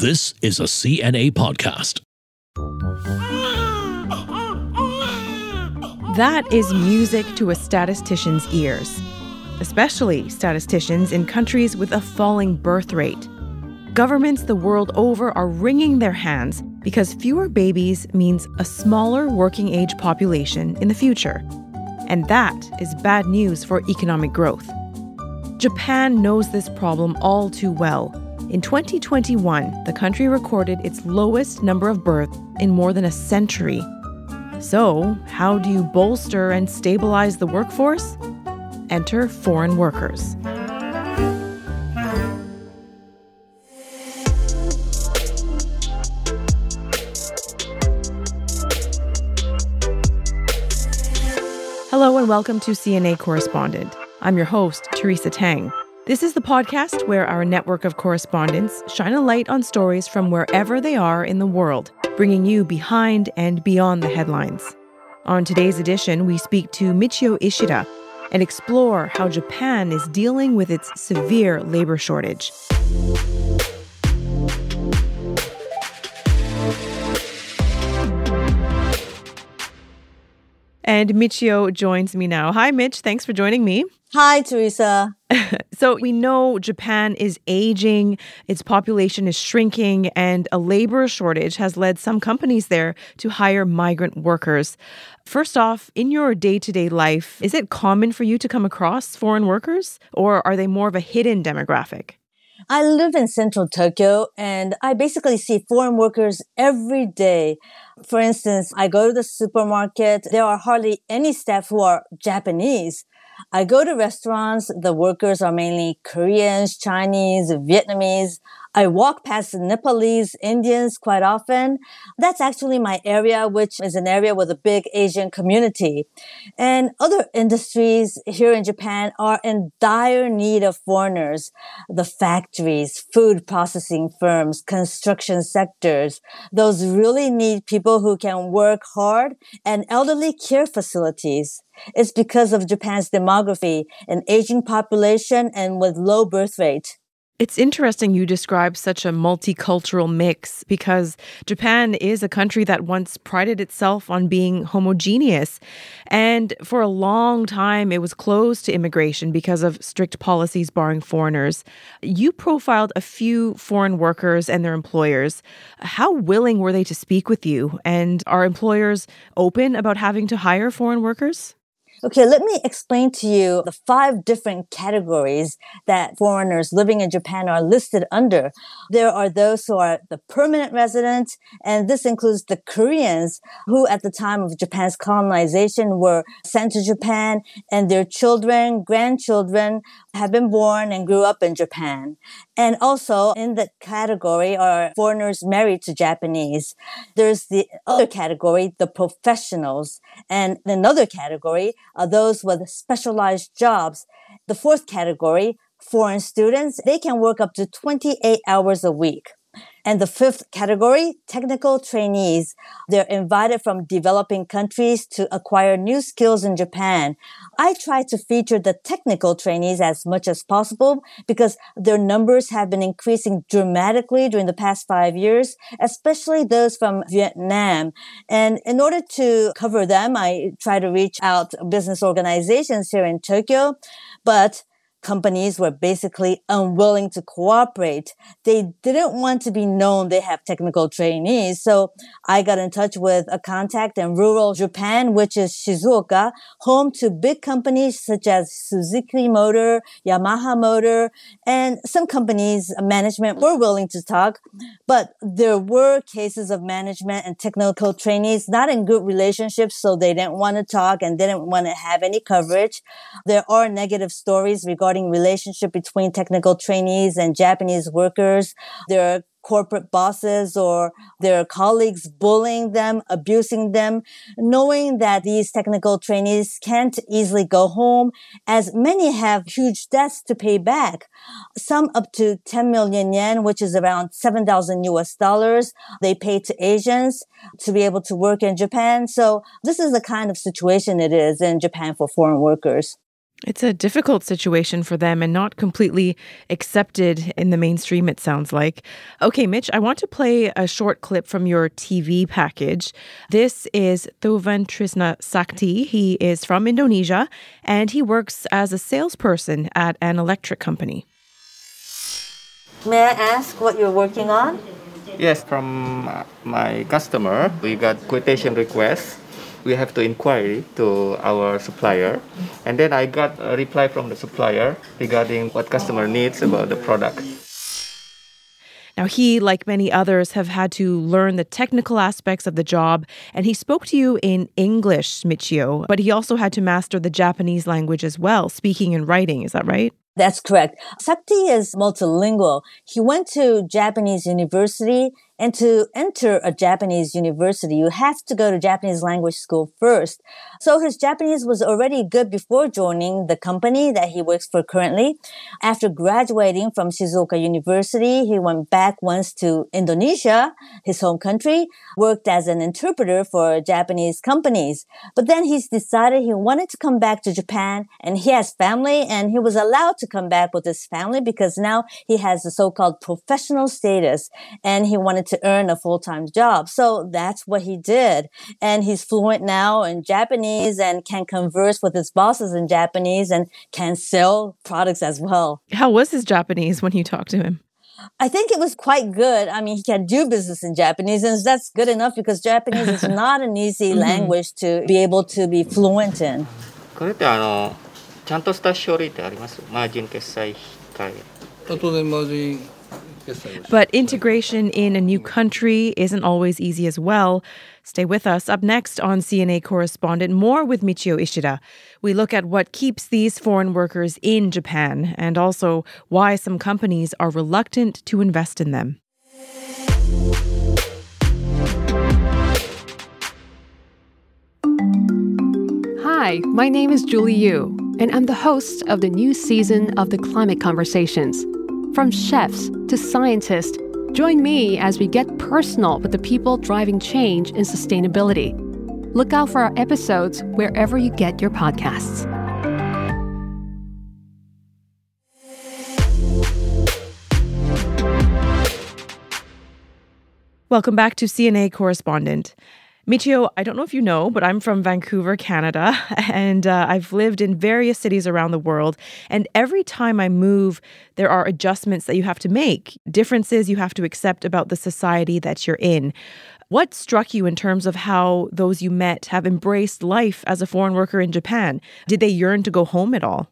This is a CNA podcast. That is music to a statistician's ears, especially statisticians in countries with a falling birth rate. Governments the world over are wringing their hands because fewer babies means a smaller working age population in the future. And that is bad news for economic growth. Japan knows this problem all too well. In 2021, the country recorded its lowest number of births in more than a century. So, how do you bolster and stabilize the workforce? Enter foreign workers. Hello and welcome to CNA Correspondent. I'm your host, Teresa Tang. This is the podcast where our network of correspondents shine a light on stories from wherever they are in the world, bringing you behind and beyond the headlines. On today's edition, we speak to Michiyo Ishida and explore how Japan is dealing with its severe labor shortage. And Michiyo joins me now. Hi, Mitch. Thanks for joining me. Hi, Teresa. so, we know Japan is aging, its population is shrinking, and a labor shortage has led some companies there to hire migrant workers. First off, in your day to day life, is it common for you to come across foreign workers, or are they more of a hidden demographic? I live in central Tokyo and I basically see foreign workers every day. For instance, I go to the supermarket. There are hardly any staff who are Japanese. I go to restaurants. The workers are mainly Koreans, Chinese, Vietnamese. I walk past Nepalese Indians quite often. That's actually my area, which is an area with a big Asian community. And other industries here in Japan are in dire need of foreigners. The factories, food processing firms, construction sectors, those really need people who can work hard and elderly care facilities. It's because of Japan's demography, an aging population and with low birth rate. It's interesting you describe such a multicultural mix because Japan is a country that once prided itself on being homogeneous. And for a long time, it was closed to immigration because of strict policies barring foreigners. You profiled a few foreign workers and their employers. How willing were they to speak with you? And are employers open about having to hire foreign workers? Okay, let me explain to you the five different categories that foreigners living in Japan are listed under. There are those who are the permanent residents, and this includes the Koreans who at the time of Japan's colonization were sent to Japan and their children, grandchildren have been born and grew up in Japan. And also in the category are foreigners married to Japanese. There's the other category, the professionals, and another category are those with specialized jobs. The fourth category, foreign students, they can work up to 28 hours a week. And the fifth category, technical trainees. They're invited from developing countries to acquire new skills in Japan. I try to feature the technical trainees as much as possible because their numbers have been increasing dramatically during the past five years, especially those from Vietnam. And in order to cover them, I try to reach out business organizations here in Tokyo. But companies were basically unwilling to cooperate. They didn't want to be known they have technical trainees. So I got in touch with a contact in rural Japan, which is Shizuoka, home to big companies such as Suzuki Motor, Yamaha Motor, and some companies management were willing to talk, but there were cases of management and technical trainees not in good relationships. So they didn't want to talk and didn't want to have any coverage. There are negative stories regarding regarding relationship between technical trainees and Japanese workers. There are corporate bosses or their colleagues bullying them, abusing them, knowing that these technical trainees can't easily go home as many have huge debts to pay back. Some up to 10 million yen, which is around 7,000 US dollars. They pay to Asians to be able to work in Japan. So this is the kind of situation it is in Japan for foreign workers. It's a difficult situation for them and not completely accepted in the mainstream, it sounds like. Okay, Mitch, I want to play a short clip from your TV package. This is Thovan Trisna Sakti. He is from Indonesia and he works as a salesperson at an electric company. May I ask what you're working on? Yes, from uh, my customer, we got quotation requests we have to inquiry to our supplier and then i got a reply from the supplier regarding what customer needs about the product now, he, like many others, have had to learn the technical aspects of the job, and he spoke to you in English, Michiyo, but he also had to master the Japanese language as well, speaking and writing. Is that right? That's correct. Sakti is multilingual. He went to Japanese university and to enter a Japanese university, you have to go to Japanese language school first. So his Japanese was already good before joining the company that he works for currently. After graduating from Shizuoka University, he went back once to Indonesia, his home country, worked as an interpreter for Japanese companies. But then he's decided he wanted to come back to Japan and he has family and he was allowed to come back with his family because now he has the so-called professional status and he wanted to earn a full-time job. So that's what he did. And he's fluent now in Japanese and can converse with his bosses in Japanese and can sell products as well. How was his Japanese when you talked to him? I think it was quite good. I mean, he can do business in Japanese, and that's good enough because Japanese is not an easy mm-hmm. language to be able to be fluent in. これってあのちゃんとした書類ってありますマージン決済会当然マージン but integration in a new country isn't always easy as well. Stay with us. Up next on CNA Correspondent, more with Michiyo Ishida. We look at what keeps these foreign workers in Japan and also why some companies are reluctant to invest in them. Hi, my name is Julie Yu, and I'm the host of the new season of the Climate Conversations. From chefs to scientists, join me as we get personal with the people driving change in sustainability. Look out for our episodes wherever you get your podcasts. Welcome back to CNA Correspondent. Michiyo, I don't know if you know, but I'm from Vancouver, Canada, and uh, I've lived in various cities around the world. And every time I move, there are adjustments that you have to make, differences you have to accept about the society that you're in. What struck you in terms of how those you met have embraced life as a foreign worker in Japan? Did they yearn to go home at all?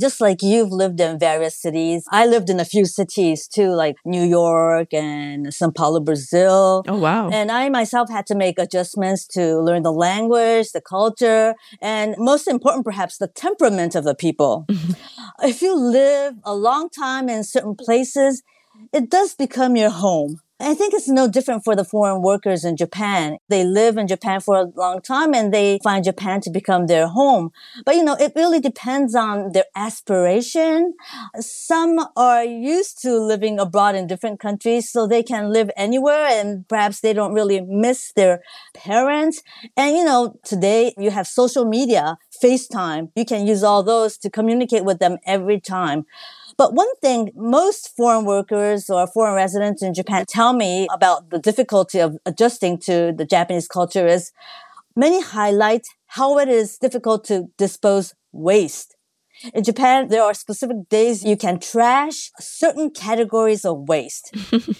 Just like you've lived in various cities, I lived in a few cities too, like New York and Sao Paulo, Brazil. Oh, wow. And I myself had to make adjustments to learn the language, the culture, and most important, perhaps the temperament of the people. Mm-hmm. if you live a long time in certain places, it does become your home. I think it's no different for the foreign workers in Japan. They live in Japan for a long time and they find Japan to become their home. But you know, it really depends on their aspiration. Some are used to living abroad in different countries, so they can live anywhere and perhaps they don't really miss their parents. And you know, today you have social media, FaceTime. You can use all those to communicate with them every time. But one thing most foreign workers or foreign residents in Japan tell me about the difficulty of adjusting to the Japanese culture is many highlight how it is difficult to dispose waste. In Japan, there are specific days you can trash certain categories of waste.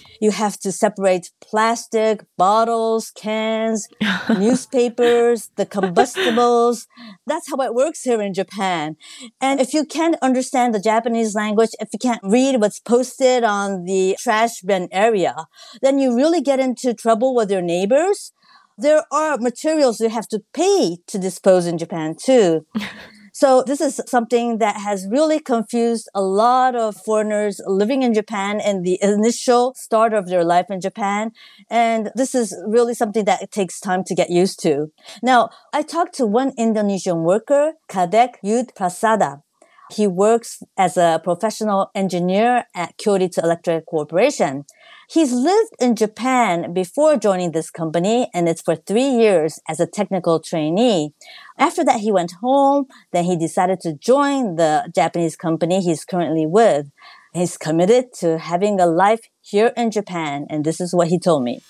you have to separate plastic, bottles, cans, newspapers, the combustibles. That's how it works here in Japan. And if you can't understand the Japanese language, if you can't read what's posted on the trash bin area, then you really get into trouble with your neighbors there are materials you have to pay to dispose in Japan too. So this is something that has really confused a lot of foreigners living in Japan in the initial start of their life in Japan. And this is really something that takes time to get used to. Now, I talked to one Indonesian worker, Kadek Yud Prasada. He works as a professional engineer at Kyoritsu Electric Corporation. He's lived in Japan before joining this company, and it's for three years as a technical trainee. After that, he went home. Then he decided to join the Japanese company he's currently with. He's committed to having a life here in Japan, and this is what he told me.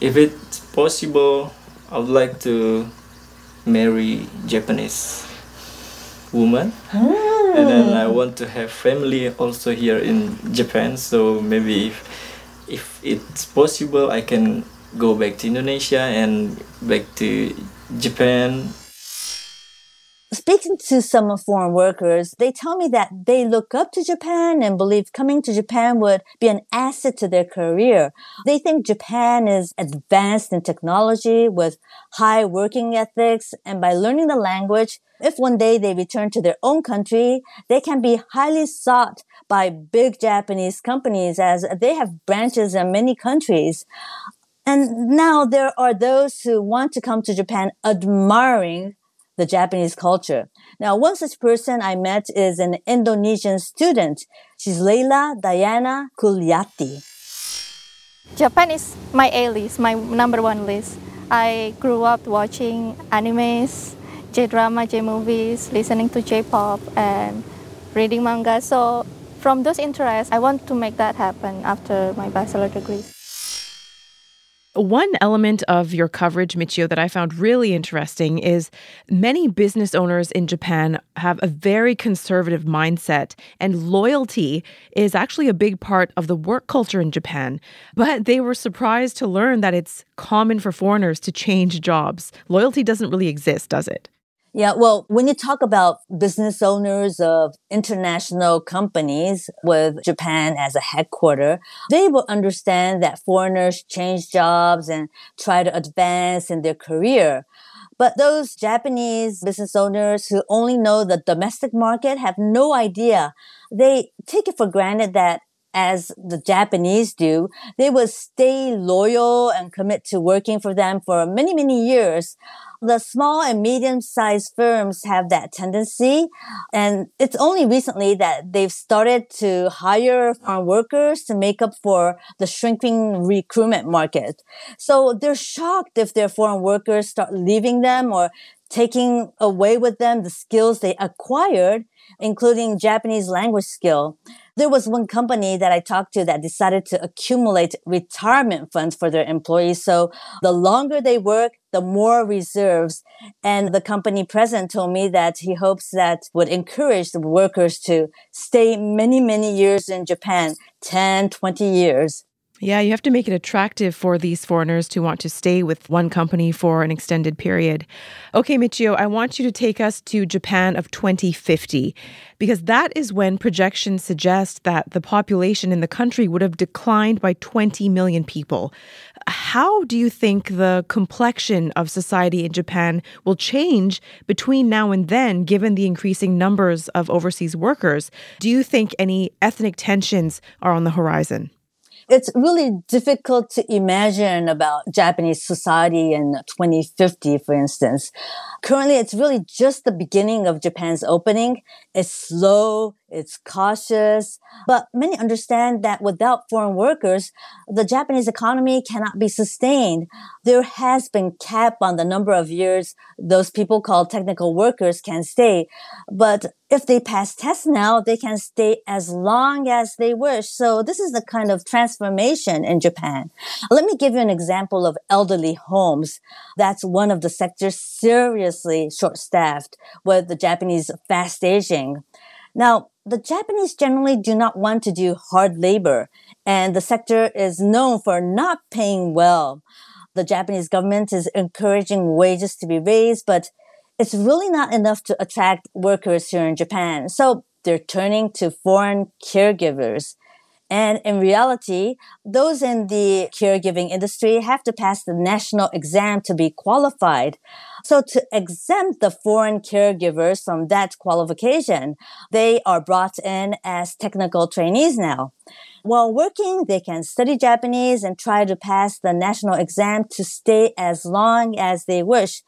If it's possible, I would like to marry Japanese woman mm. And then I hmm. want to have family also here in Japan so maybe if if it's possible I can go back to Indonesia and back to Japan Speaking to some foreign workers, they tell me that they look up to Japan and believe coming to Japan would be an asset to their career. They think Japan is advanced in technology with high working ethics, and by learning the language, if one day they return to their own country, they can be highly sought by big Japanese companies as they have branches in many countries. And now there are those who want to come to Japan admiring the Japanese culture. Now, one such person I met is an Indonesian student. She's Leila Diana Kuliati. Japan is my A list, my number one list. I grew up watching animes, J drama, J movies, listening to J pop, and reading manga. So, from those interests, I want to make that happen after my bachelor degree. One element of your coverage, Michiyo, that I found really interesting is many business owners in Japan have a very conservative mindset, and loyalty is actually a big part of the work culture in Japan. But they were surprised to learn that it's common for foreigners to change jobs. Loyalty doesn't really exist, does it? Yeah, well, when you talk about business owners of international companies with Japan as a headquarter, they will understand that foreigners change jobs and try to advance in their career. But those Japanese business owners who only know the domestic market have no idea. They take it for granted that as the Japanese do, they will stay loyal and commit to working for them for many, many years. The small and medium sized firms have that tendency. And it's only recently that they've started to hire foreign workers to make up for the shrinking recruitment market. So they're shocked if their foreign workers start leaving them or taking away with them the skills they acquired, including Japanese language skill. There was one company that I talked to that decided to accumulate retirement funds for their employees. So the longer they work, the more reserves. And the company president told me that he hopes that would encourage the workers to stay many, many years in Japan, 10, 20 years. Yeah, you have to make it attractive for these foreigners to want to stay with one company for an extended period. Okay, Michiyo, I want you to take us to Japan of 2050 because that is when projections suggest that the population in the country would have declined by 20 million people. How do you think the complexion of society in Japan will change between now and then, given the increasing numbers of overseas workers? Do you think any ethnic tensions are on the horizon? it's really difficult to imagine about Japanese society in 2050, for instance. Currently, it's really just the beginning of Japan's opening. It's slow, it's cautious, but many understand that without foreign workers, the Japanese economy cannot be sustained. There has been cap on the number of years those people called technical workers can stay. But if they pass tests now, they can stay as long as they wish. So this is the kind of transformation in Japan. Let me give you an example of elderly homes. That's one of the sectors seriously short-staffed with the Japanese fast aging. Now, the Japanese generally do not want to do hard labor, and the sector is known for not paying well. The Japanese government is encouraging wages to be raised, but it's really not enough to attract workers here in Japan. So they're turning to foreign caregivers. And in reality, those in the caregiving industry have to pass the national exam to be qualified. So to exempt the foreign caregivers from that qualification, they are brought in as technical trainees now. While working, they can study Japanese and try to pass the national exam to stay as long as they wish.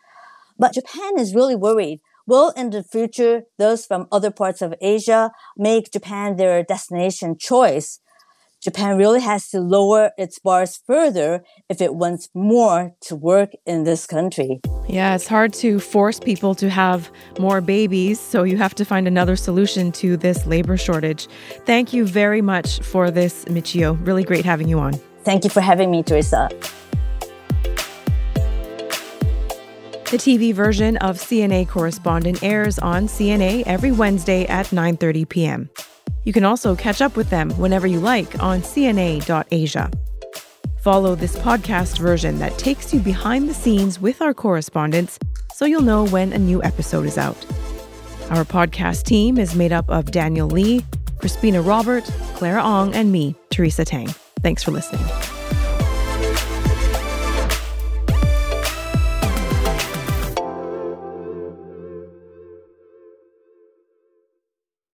But Japan is really worried. Will in the future those from other parts of Asia make Japan their destination choice? Japan really has to lower its bars further if it wants more to work in this country. Yeah, it's hard to force people to have more babies, so you have to find another solution to this labor shortage. Thank you very much for this, Michiyo. Really great having you on. Thank you for having me, Teresa. The TV version of CNA Correspondent airs on CNA every Wednesday at 9:30 p.m. You can also catch up with them whenever you like on cna.asia. Follow this podcast version that takes you behind the scenes with our correspondents so you'll know when a new episode is out. Our podcast team is made up of Daniel Lee, Crispina Robert, Clara Ong, and me, Teresa Tang. Thanks for listening.